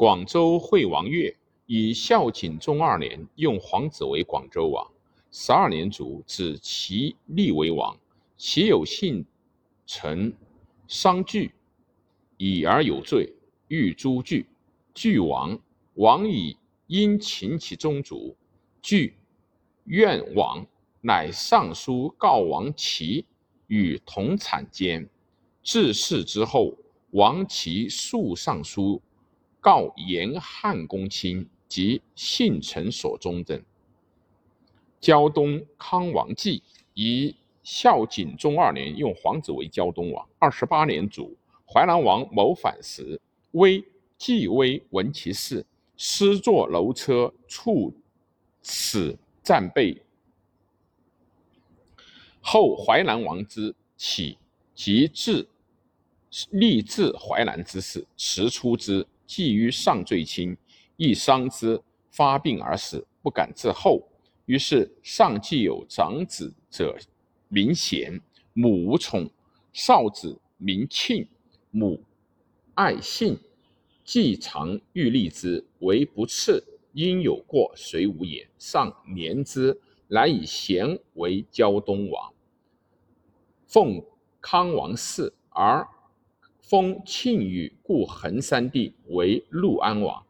广州惠王岳以孝景宗二年用皇子为广州王，十二年卒，指其立为王。其有信臣商据，以而有罪，欲诛据。据王，王以因秦其宗族，据愿王，乃上书告王齐与同产奸。至世之后，王齐速上书告严汉公卿及信臣所忠等。胶东康王继以孝景宗二年用皇子为胶东王，二十八年卒。淮南王谋反时，威继威闻其事，私坐楼车处此战备。后淮南王之起，即至立至淮南之事，辞出之，既于上最卿，亦伤之，发病而死，不敢自后。于是上既有长子者，名贤，母无宠；少子名庆，母爱信。既常欲立之，为不次，因有过，谁无也？上怜之，乃以贤为胶东王，奉康王嗣，而封庆与故衡山地为陆安王。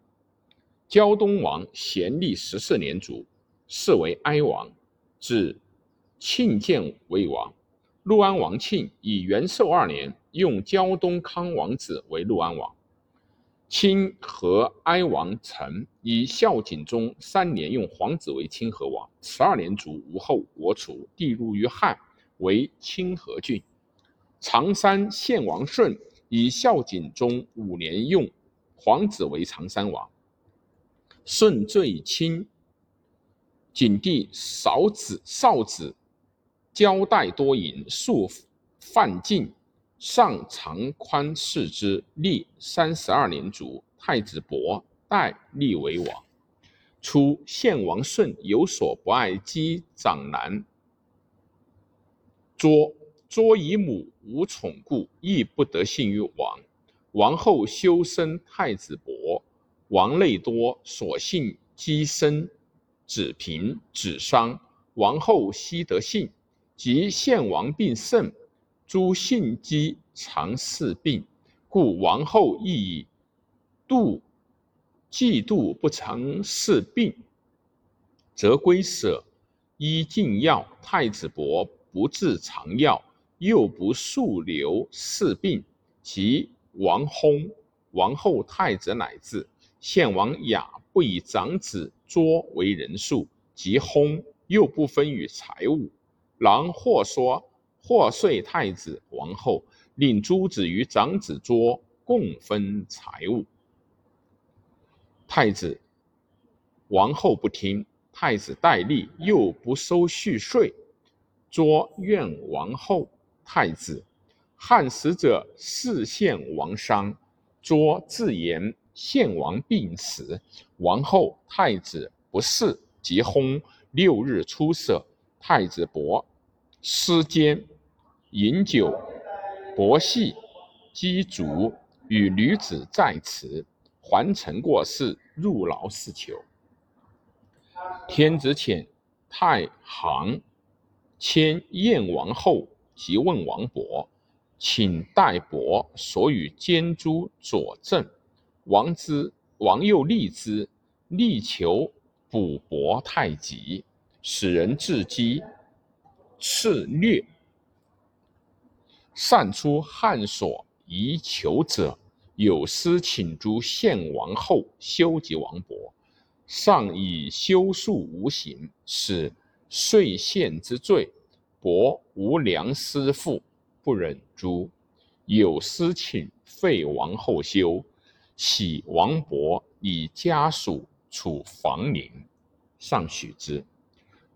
胶东王咸历十四年卒，是为哀王，至庆建为王。陆安王庆以元寿二年用胶东康王子为陆安王。清和哀王成以孝景宗三年用皇子为清河王，十二年卒，无后，国除，地入于汉，为清河郡。常山献王顺以孝景宗五年用皇子为常山王，顺最亲景帝少子少子，交代多淫，数犯禁。上长宽视之，历三十二年卒。太子伯代立为王。初，献王顺有所不爱姬长男卓，卓以母无宠故，亦不得信于王。王后修身太子伯，王内多所幸姬生子平、子商。王后悉得信，及献王病甚。诸信姬常侍病，故王后亦以妒嫉妒不常侍病，则归舍医禁药。太子伯不治常药，又不速留侍病，即王薨。王后太子乃至。献王雅不以长子卓为人数，即薨，又不分与财物。郎或说。或遂太子王后令诸子与长子卓共分财物。太子王后不听，太子戴立又不收续税，卓怨王后。太子汉使者侍献王商，卓自言献王病死，王后太子不侍，即薨。六日出舍，太子伯失间。饮酒，博戏，击足，与女子在此。还城过世，入牢事求。天子遣太行迁燕王后，即问王勃，请代伯所与监诸佐证。王之，王又立之，力求补伯太极，使人自击，赐虐。善出汉所遗求者，有司请诸献王后修及王勃，上以修术无形，使遂献之罪。伯无良师父，不忍诛。有私请废王后修，喜王伯以家属处房陵，上许之。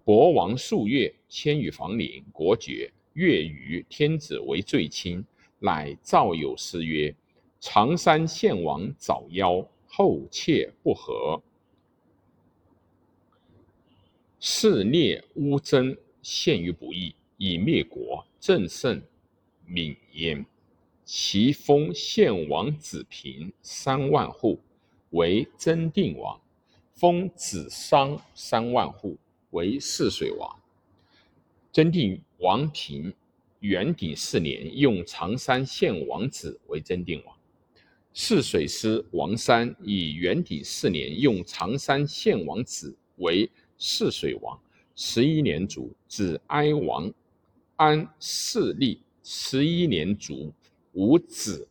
伯王数月，迁于房陵，国爵。越于天子为最亲，乃造有诗曰：“常山献王早夭，后妾不和。肆虐乌征，陷于不义，以灭国，正胜闽焉。其封献王子平三万户，为真定王，封子商三万户为泗水王。真定王平元鼎四年，用常山县王子为真定王。泗水师王山以元鼎四年，用常山县王子为泗水王。十一年卒，子哀王安嗣立。十一年卒，无子。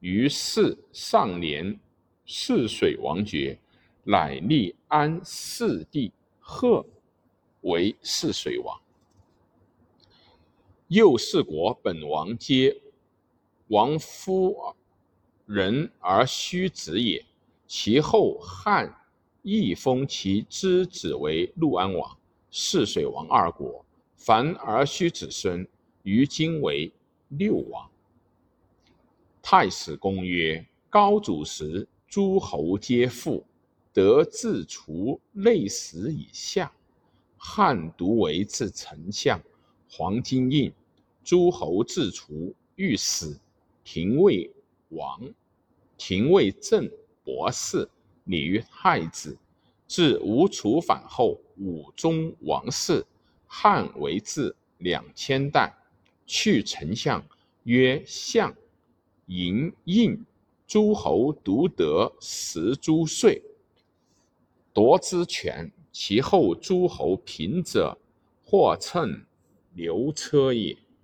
于是上年，泗水王爵，乃立安嗣弟贺为泗水王。右四国本王皆王夫人而虚子也。其后汉亦封其之子为陆安王、泗水王二国，凡儿虚子孙，于今为六王。太史公曰：高祖时，诸侯皆富，得自除内史以下，汉独为至丞相，黄金印。诸侯自除，欲死，廷尉王，廷尉正博士，礼于太子。至吴楚反后，武宗王室，汉为治两千代。去丞相，曰相，嬴印。诸侯独得十诸岁，夺之权。其后诸侯平者，或乘牛车也。